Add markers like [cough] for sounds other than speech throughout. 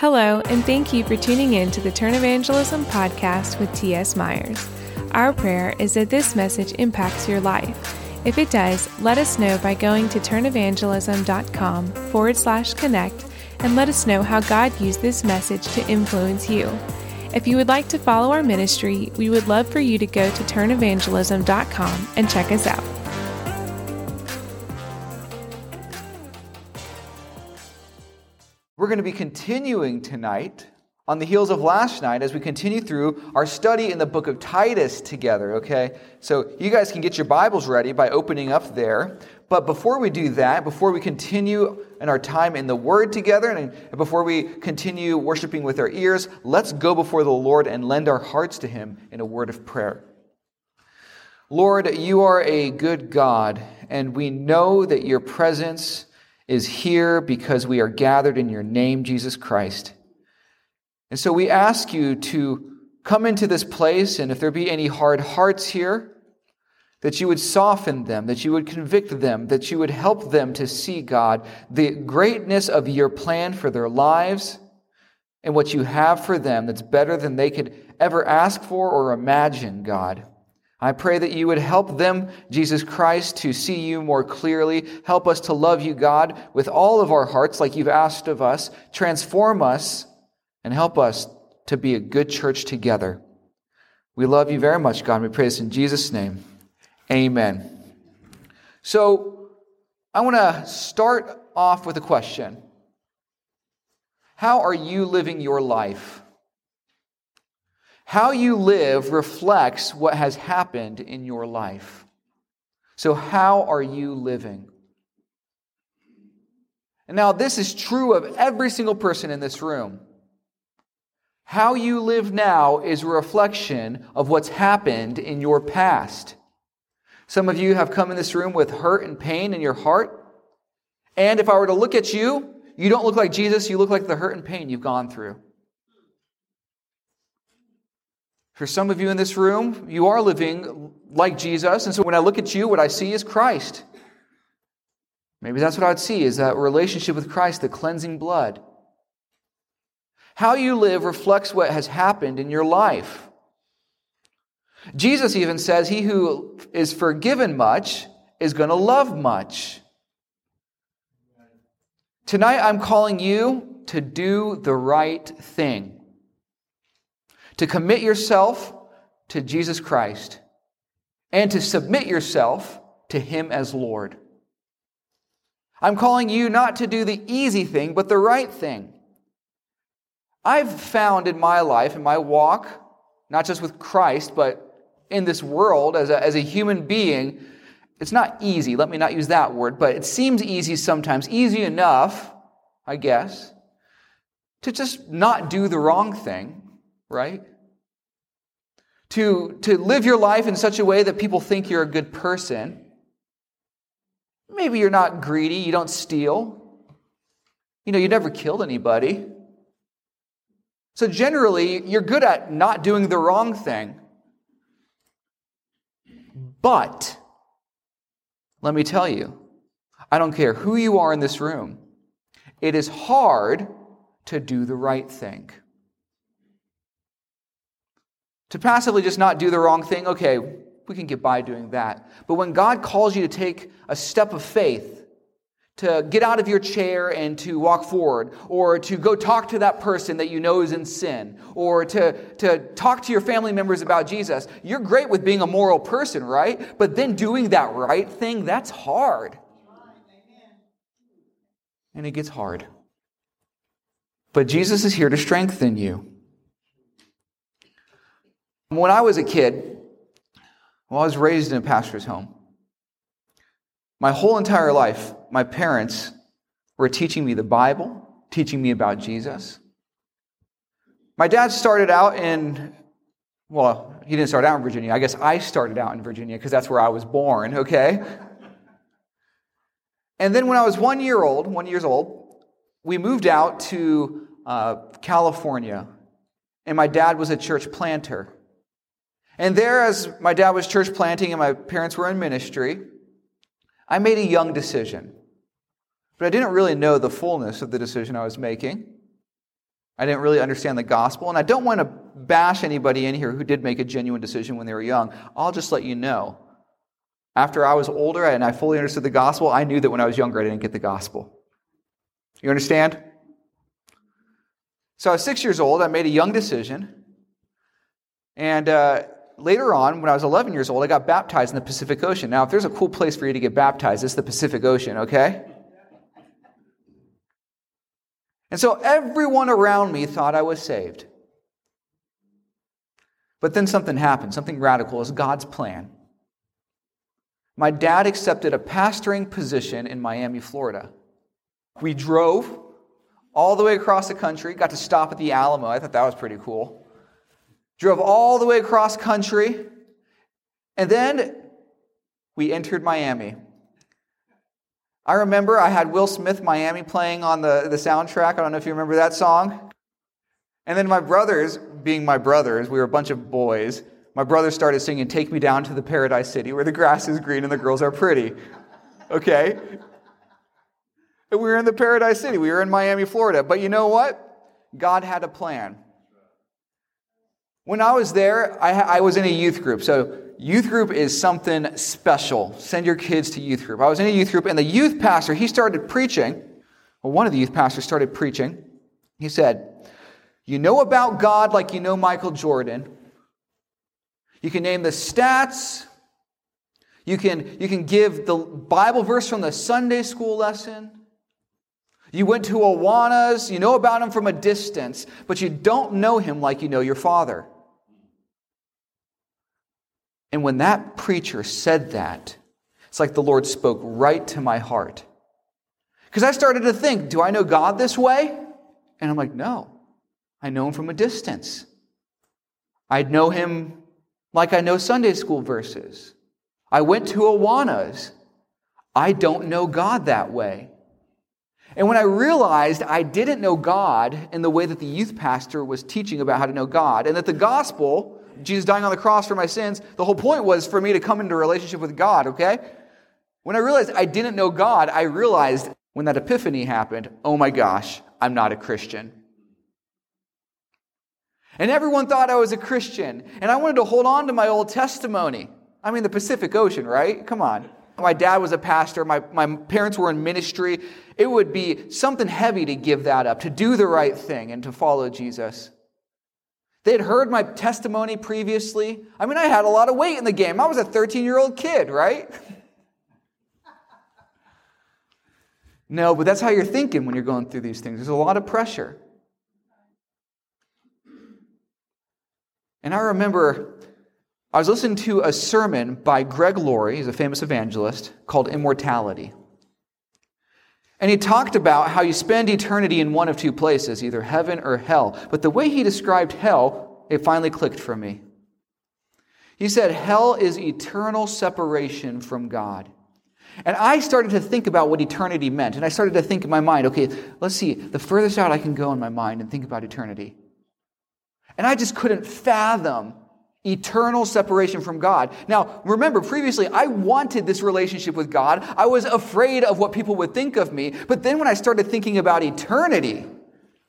Hello, and thank you for tuning in to the Turn Evangelism podcast with T.S. Myers. Our prayer is that this message impacts your life. If it does, let us know by going to turnevangelism.com forward slash connect and let us know how God used this message to influence you. If you would like to follow our ministry, we would love for you to go to turnevangelism.com and check us out. Going to be continuing tonight on the heels of last night as we continue through our study in the book of Titus together, okay? So you guys can get your Bibles ready by opening up there. But before we do that, before we continue in our time in the Word together, and before we continue worshiping with our ears, let's go before the Lord and lend our hearts to Him in a word of prayer. Lord, you are a good God, and we know that your presence is here because we are gathered in your name, Jesus Christ. And so we ask you to come into this place, and if there be any hard hearts here, that you would soften them, that you would convict them, that you would help them to see, God, the greatness of your plan for their lives and what you have for them that's better than they could ever ask for or imagine, God. I pray that you would help them, Jesus Christ, to see you more clearly. Help us to love you, God, with all of our hearts, like you've asked of us. Transform us and help us to be a good church together. We love you very much, God. We pray this in Jesus' name. Amen. So, I want to start off with a question How are you living your life? How you live reflects what has happened in your life. So, how are you living? And now, this is true of every single person in this room. How you live now is a reflection of what's happened in your past. Some of you have come in this room with hurt and pain in your heart. And if I were to look at you, you don't look like Jesus, you look like the hurt and pain you've gone through. For some of you in this room, you are living like Jesus. And so when I look at you, what I see is Christ. Maybe that's what I'd see is that relationship with Christ, the cleansing blood. How you live reflects what has happened in your life. Jesus even says, He who is forgiven much is going to love much. Tonight, I'm calling you to do the right thing to commit yourself to Jesus Christ and to submit yourself to Him as Lord. I'm calling you not to do the easy thing, but the right thing. I've found in my life, in my walk, not just with Christ, but in this world as a, as a human being, it's not easy. Let me not use that word, but it seems easy sometimes, easy enough, I guess, to just not do the wrong thing, right? To, to live your life in such a way that people think you're a good person. Maybe you're not greedy, you don't steal. You know, you never killed anybody. So generally, you're good at not doing the wrong thing. But, let me tell you, I don't care who you are in this room, it is hard to do the right thing. To passively just not do the wrong thing, okay, we can get by doing that. But when God calls you to take a step of faith, to get out of your chair and to walk forward, or to go talk to that person that you know is in sin, or to, to talk to your family members about Jesus, you're great with being a moral person, right? But then doing that right thing, that's hard. And it gets hard. But Jesus is here to strengthen you. When I was a kid, well, I was raised in a pastor's home. My whole entire life, my parents were teaching me the Bible, teaching me about Jesus. My dad started out in, well, he didn't start out in Virginia. I guess I started out in Virginia because that's where I was born, okay? And then when I was one year old, one years old, we moved out to uh, California, and my dad was a church planter. And there, as my dad was church planting and my parents were in ministry, I made a young decision. But I didn't really know the fullness of the decision I was making. I didn't really understand the gospel. And I don't want to bash anybody in here who did make a genuine decision when they were young. I'll just let you know. After I was older and I fully understood the gospel, I knew that when I was younger, I didn't get the gospel. You understand? So I was six years old. I made a young decision. And uh, later on, when I was 11 years old, I got baptized in the Pacific Ocean. Now, if there's a cool place for you to get baptized, it's the Pacific Ocean, okay? And so everyone around me thought I was saved. But then something happened, something radical. Is God's plan. My dad accepted a pastoring position in Miami, Florida. We drove all the way across the country, got to stop at the Alamo. I thought that was pretty cool. Drove all the way across country, and then we entered Miami. I remember I had Will Smith Miami playing on the, the soundtrack. I don't know if you remember that song. And then my brothers, being my brothers, we were a bunch of boys. My brothers started singing, Take Me Down to the Paradise City, where the grass is green and the girls are pretty. Okay? And we were in the Paradise City. We were in Miami, Florida. But you know what? God had a plan. When I was there, I, I was in a youth group. So youth group is something special. Send your kids to youth group. I was in a youth group, and the youth pastor, he started preaching. Well, one of the youth pastors started preaching. He said, You know about God like you know Michael Jordan. You can name the stats. You can, you can give the Bible verse from the Sunday school lesson. You went to Awanas, you know about him from a distance, but you don't know him like you know your father. And when that preacher said that, it's like the Lord spoke right to my heart. Because I started to think, do I know God this way? And I'm like, no. I know him from a distance. I know him like I know Sunday school verses. I went to Awanas. I don't know God that way. And when I realized I didn't know God in the way that the youth pastor was teaching about how to know God, and that the gospel Jesus dying on the cross for my sins, the whole point was for me to come into a relationship with God, okay? When I realized I didn't know God, I realized when that epiphany happened, oh my gosh, I'm not a Christian. And everyone thought I was a Christian, and I wanted to hold on to my old testimony. I mean, the Pacific Ocean, right? Come on. My dad was a pastor, my, my parents were in ministry. It would be something heavy to give that up, to do the right thing, and to follow Jesus. They had heard my testimony previously. I mean, I had a lot of weight in the game. I was a 13 year old kid, right? [laughs] no, but that's how you're thinking when you're going through these things. There's a lot of pressure. And I remember I was listening to a sermon by Greg Laurie, he's a famous evangelist, called Immortality. And he talked about how you spend eternity in one of two places, either heaven or hell. But the way he described hell, it finally clicked for me. He said, Hell is eternal separation from God. And I started to think about what eternity meant. And I started to think in my mind, okay, let's see, the furthest out I can go in my mind and think about eternity. And I just couldn't fathom Eternal separation from God. Now, remember, previously, I wanted this relationship with God. I was afraid of what people would think of me. But then when I started thinking about eternity,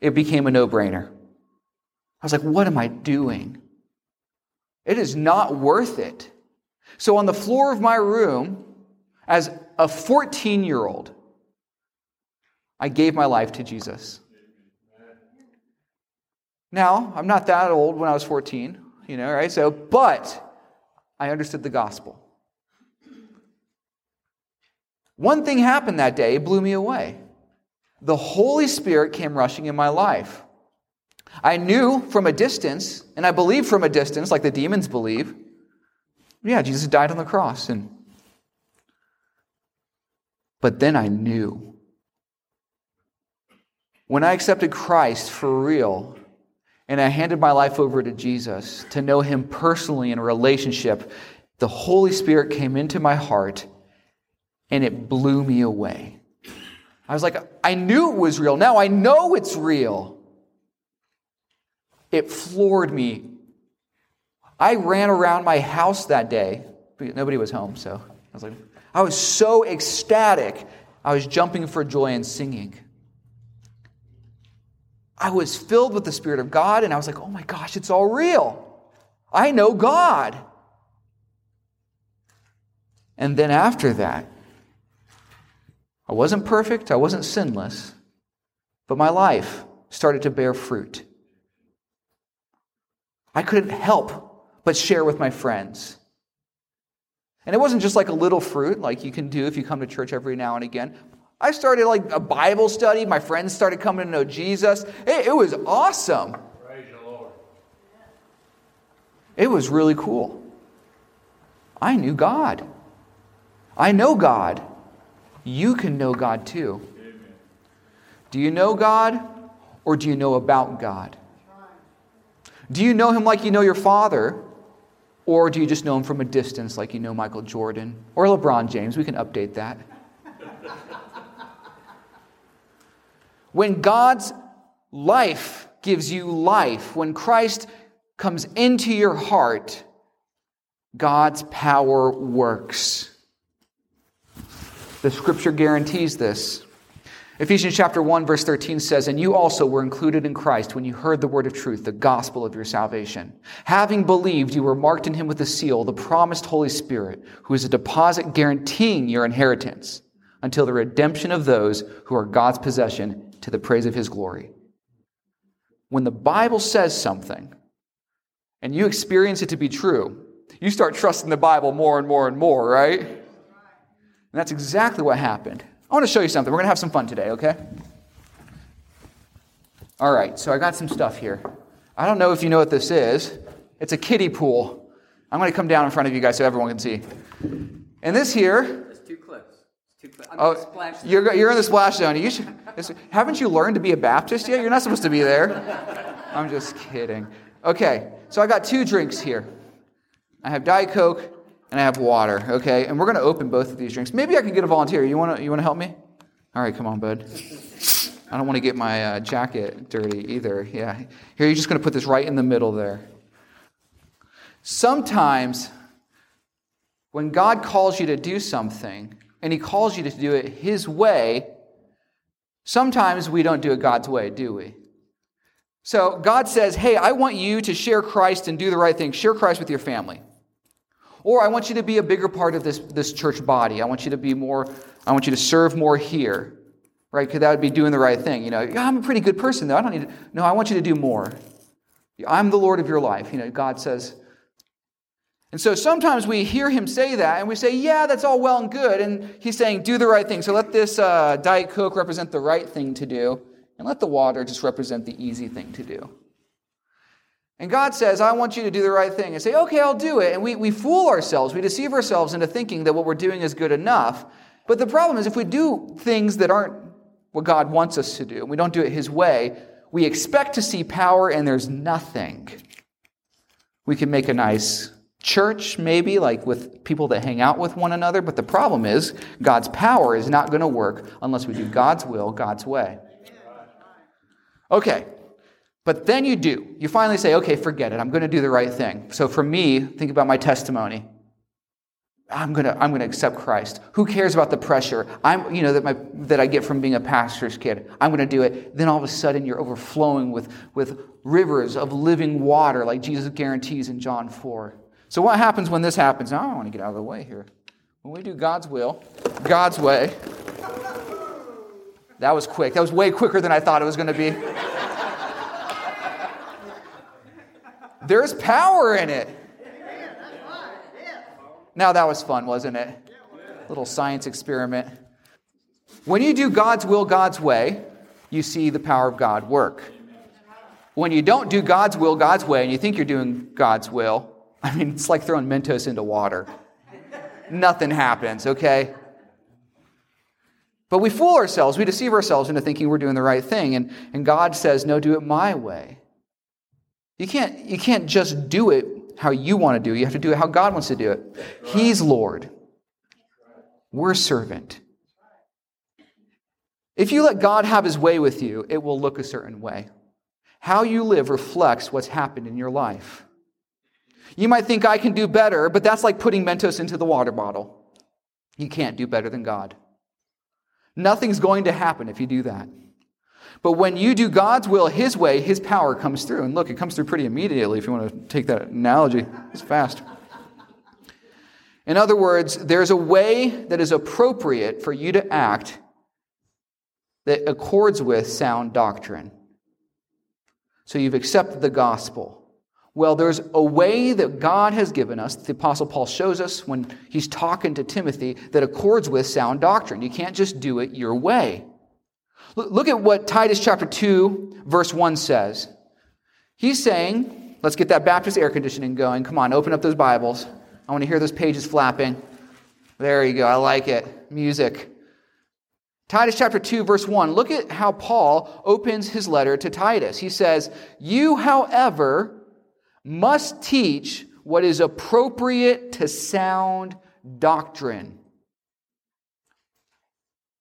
it became a no brainer. I was like, what am I doing? It is not worth it. So, on the floor of my room, as a 14 year old, I gave my life to Jesus. Now, I'm not that old when I was 14 you know, right? So, but I understood the gospel. One thing happened that day, it blew me away. The Holy Spirit came rushing in my life. I knew from a distance, and I believed from a distance, like the demons believe. Yeah, Jesus died on the cross, and but then I knew. When I accepted Christ for real, and I handed my life over to Jesus to know him personally in a relationship, the Holy Spirit came into my heart and it blew me away. I was like, I knew it was real. Now I know it's real. It floored me. I ran around my house that day. Nobody was home, so I was like, I was so ecstatic. I was jumping for joy and singing. I was filled with the Spirit of God, and I was like, oh my gosh, it's all real. I know God. And then after that, I wasn't perfect, I wasn't sinless, but my life started to bear fruit. I couldn't help but share with my friends. And it wasn't just like a little fruit like you can do if you come to church every now and again. I started like a Bible study. My friends started coming to know Jesus. It, it was awesome. Praise the Lord. It was really cool. I knew God. I know God. You can know God too. Amen. Do you know God or do you know about God? Do you know Him like you know your Father? Or do you just know Him from a distance like you know Michael Jordan or LeBron James? We can update that. When God's life gives you life, when Christ comes into your heart, God's power works. The scripture guarantees this. Ephesians chapter 1 verse 13 says, "And you also were included in Christ when you heard the word of truth, the gospel of your salvation. Having believed, you were marked in him with a seal, the promised Holy Spirit, who is a deposit guaranteeing your inheritance until the redemption of those who are God's possession to the praise of his glory." When the Bible says something and you experience it to be true, you start trusting the Bible more and more and more, right? And that's exactly what happened. I want to show you something. We're going to have some fun today, okay? All right, so I got some stuff here. I don't know if you know what this is. It's a kiddie pool. I'm going to come down in front of you guys so everyone can see. And this here. It's two clips. Two clips. Oh, you're, you're in the splash zone. You should, haven't you learned to be a Baptist yet? You're not supposed to be there. I'm just kidding. Okay, so I got two drinks here. I have Diet Coke and I have water, okay? And we're going to open both of these drinks. Maybe I can get a volunteer. You want to you want to help me? All right, come on, bud. I don't want to get my uh, jacket dirty either. Yeah. Here, you're just going to put this right in the middle there. Sometimes, when God calls you to do something, and He calls you to do it His way, sometimes we don't do it God's way, do we? So God says, Hey, I want you to share Christ and do the right thing. Share Christ with your family. Or I want you to be a bigger part of this, this church body. I want you to be more, I want you to serve more here. Right? Because that would be doing the right thing. You know, I'm a pretty good person though. I don't need to. No, I want you to do more. I'm the Lord of your life. You know, God says. And so sometimes we hear him say that and we say, yeah, that's all well and good. And he's saying, do the right thing. So let this uh, Diet Coke represent the right thing to do, and let the water just represent the easy thing to do. And God says, I want you to do the right thing. And say, okay, I'll do it. And we, we fool ourselves. We deceive ourselves into thinking that what we're doing is good enough. But the problem is, if we do things that aren't what God wants us to do, and we don't do it His way, we expect to see power and there's nothing. We can make a nice church, maybe, like with people that hang out with one another. But the problem is, God's power is not going to work unless we do God's will, God's way. Okay, but then you do. You finally say, okay, forget it. I'm going to do the right thing. So for me, think about my testimony. I'm going to, I'm going to accept Christ. Who cares about the pressure? I'm, you know, that, my, that I get from being a pastor's kid. I'm going to do it. Then all of a sudden you're overflowing with, with rivers of living water like Jesus guarantees in John 4. So what happens when this happens? Now I want to get out of the way here. When we do God's will, God's way, that was quick. That was way quicker than I thought it was going to be. There's power in it. Now that was fun, wasn't it? Little science experiment. When you do God's will God's way, you see the power of God work. When you don't do God's will God's way and you think you're doing God's will, I mean, it's like throwing Mentos into water. Nothing happens, okay? But we fool ourselves, we deceive ourselves into thinking we're doing the right thing. And, and God says, no, do it my way. You can't, you can't just do it how you want to do it. You have to do it how God wants to do it. He's Lord. We're servant. If you let God have his way with you, it will look a certain way. How you live reflects what's happened in your life. You might think I can do better, but that's like putting Mentos into the water bottle. You can't do better than God. Nothing's going to happen if you do that. But when you do God's will His way, His power comes through. And look, it comes through pretty immediately if you want to take that analogy. It's fast. In other words, there's a way that is appropriate for you to act that accords with sound doctrine. So you've accepted the gospel. Well, there's a way that God has given us, the Apostle Paul shows us when he's talking to Timothy, that accords with sound doctrine. You can't just do it your way. Look at what Titus chapter 2, verse 1 says. He's saying, let's get that Baptist air conditioning going. Come on, open up those Bibles. I want to hear those pages flapping. There you go. I like it. Music. Titus chapter 2, verse 1. Look at how Paul opens his letter to Titus. He says, You, however, must teach what is appropriate to sound doctrine.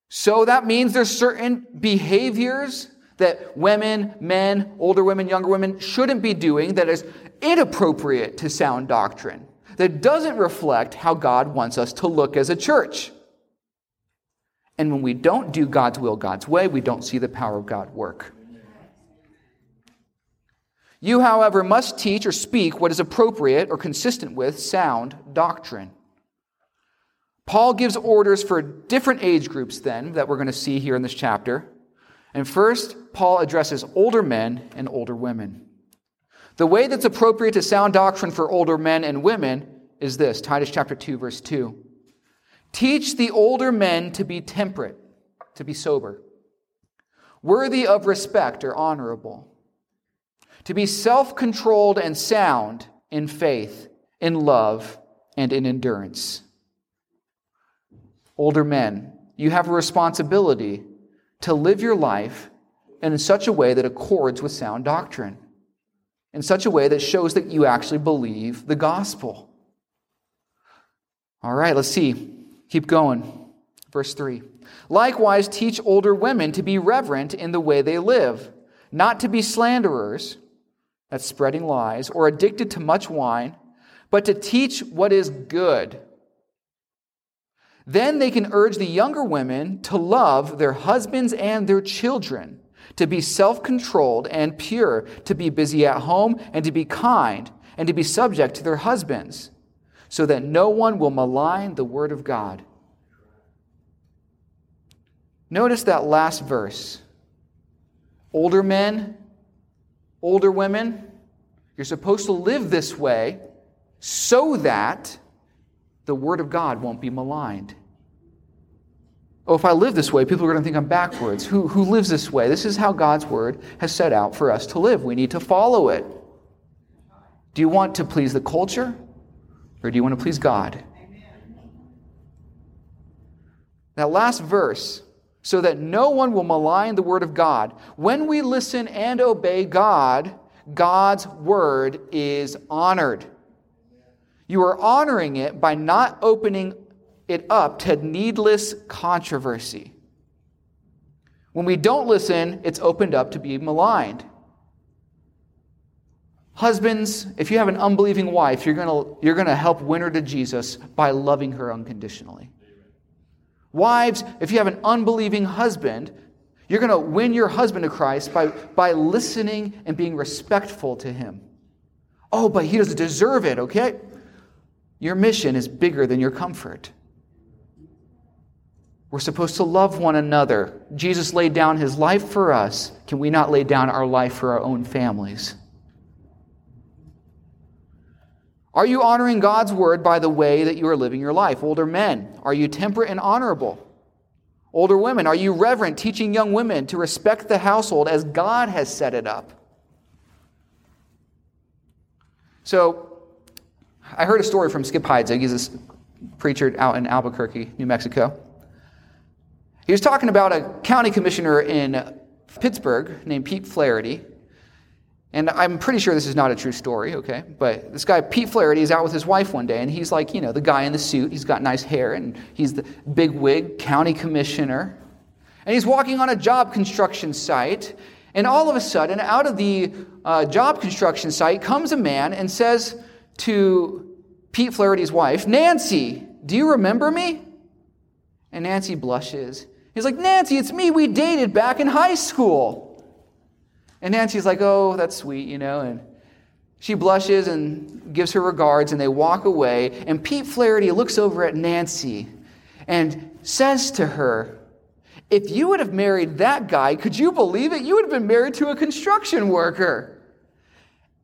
So that means there's certain behaviors that women, men, older women, younger women shouldn't be doing that is inappropriate to sound doctrine that doesn't reflect how God wants us to look as a church. And when we don't do God's will God's way, we don't see the power of God work. You, however, must teach or speak what is appropriate or consistent with sound doctrine. Paul gives orders for different age groups, then, that we're going to see here in this chapter. And first, Paul addresses older men and older women. The way that's appropriate to sound doctrine for older men and women is this Titus chapter 2, verse 2. Teach the older men to be temperate, to be sober, worthy of respect or honorable, to be self controlled and sound in faith, in love, and in endurance. Older men, you have a responsibility to live your life in such a way that accords with sound doctrine in such a way that shows that you actually believe the gospel. All right, let's see. Keep going. Verse 3. Likewise, teach older women to be reverent in the way they live, not to be slanderers, that's spreading lies, or addicted to much wine, but to teach what is good. Then they can urge the younger women to love their husbands and their children to be self controlled and pure, to be busy at home, and to be kind, and to be subject to their husbands, so that no one will malign the word of God. Notice that last verse. Older men, older women, you're supposed to live this way so that the word of God won't be maligned. Oh, if I live this way, people are going to think I'm backwards. Who, who lives this way? This is how God's word has set out for us to live. We need to follow it. Do you want to please the culture or do you want to please God? That last verse, so that no one will malign the word of God. When we listen and obey God, God's word is honored. You are honoring it by not opening it up to needless controversy. When we don't listen, it's opened up to be maligned. Husbands, if you have an unbelieving wife, you're going you're going to help win her to Jesus by loving her unconditionally. Wives, if you have an unbelieving husband, you're going to win your husband to Christ by, by listening and being respectful to him. Oh, but he doesn't deserve it, okay? Your mission is bigger than your comfort. We're supposed to love one another. Jesus laid down his life for us. Can we not lay down our life for our own families? Are you honoring God's word by the way that you are living your life? Older men, are you temperate and honorable? Older women, are you reverent, teaching young women to respect the household as God has set it up? So, I heard a story from Skip Heitzig. He's a preacher out in Albuquerque, New Mexico. He was talking about a county commissioner in Pittsburgh named Pete Flaherty. And I'm pretty sure this is not a true story, okay? But this guy, Pete Flaherty, is out with his wife one day, and he's like, you know, the guy in the suit. He's got nice hair, and he's the big wig county commissioner. And he's walking on a job construction site, and all of a sudden, out of the uh, job construction site comes a man and says to Pete Flaherty's wife, Nancy, do you remember me? And Nancy blushes He's like, Nancy, it's me. We dated back in high school. And Nancy's like, oh, that's sweet, you know, and she blushes and gives her regards, and they walk away. And Pete Flaherty looks over at Nancy and says to her, If you would have married that guy, could you believe it? You would have been married to a construction worker.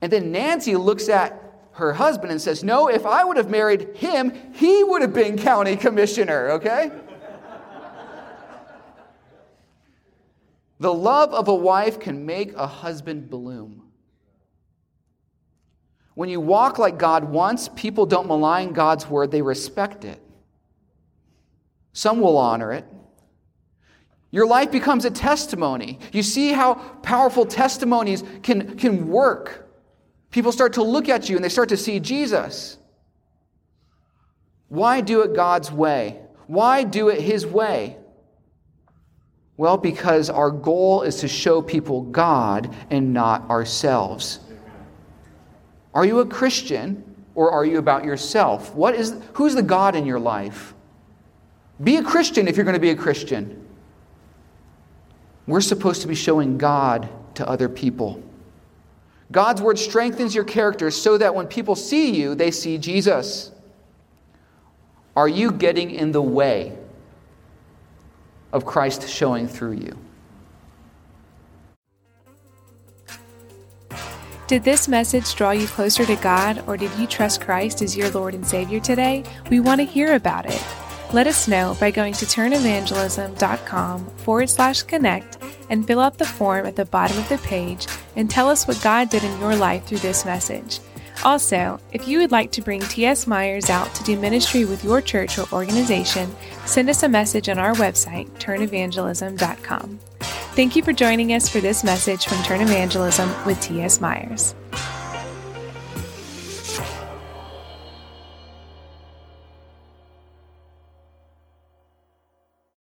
And then Nancy looks at her husband and says, No, if I would have married him, he would have been county commissioner, okay? The love of a wife can make a husband bloom. When you walk like God wants, people don't malign God's word, they respect it. Some will honor it. Your life becomes a testimony. You see how powerful testimonies can, can work. People start to look at you and they start to see Jesus. Why do it God's way? Why do it His way? Well, because our goal is to show people God and not ourselves. Are you a Christian or are you about yourself? What is, who's the God in your life? Be a Christian if you're going to be a Christian. We're supposed to be showing God to other people. God's word strengthens your character so that when people see you, they see Jesus. Are you getting in the way of Christ showing through you? Did this message draw you closer to God, or did you trust Christ as your Lord and Savior today? We want to hear about it. Let us know by going to turnevangelism.com forward slash connect and fill out the form at the bottom of the page and tell us what God did in your life through this message. Also, if you would like to bring T.S. Myers out to do ministry with your church or organization, send us a message on our website, turnevangelism.com. Thank you for joining us for this message from Turn Evangelism with T.S. Myers.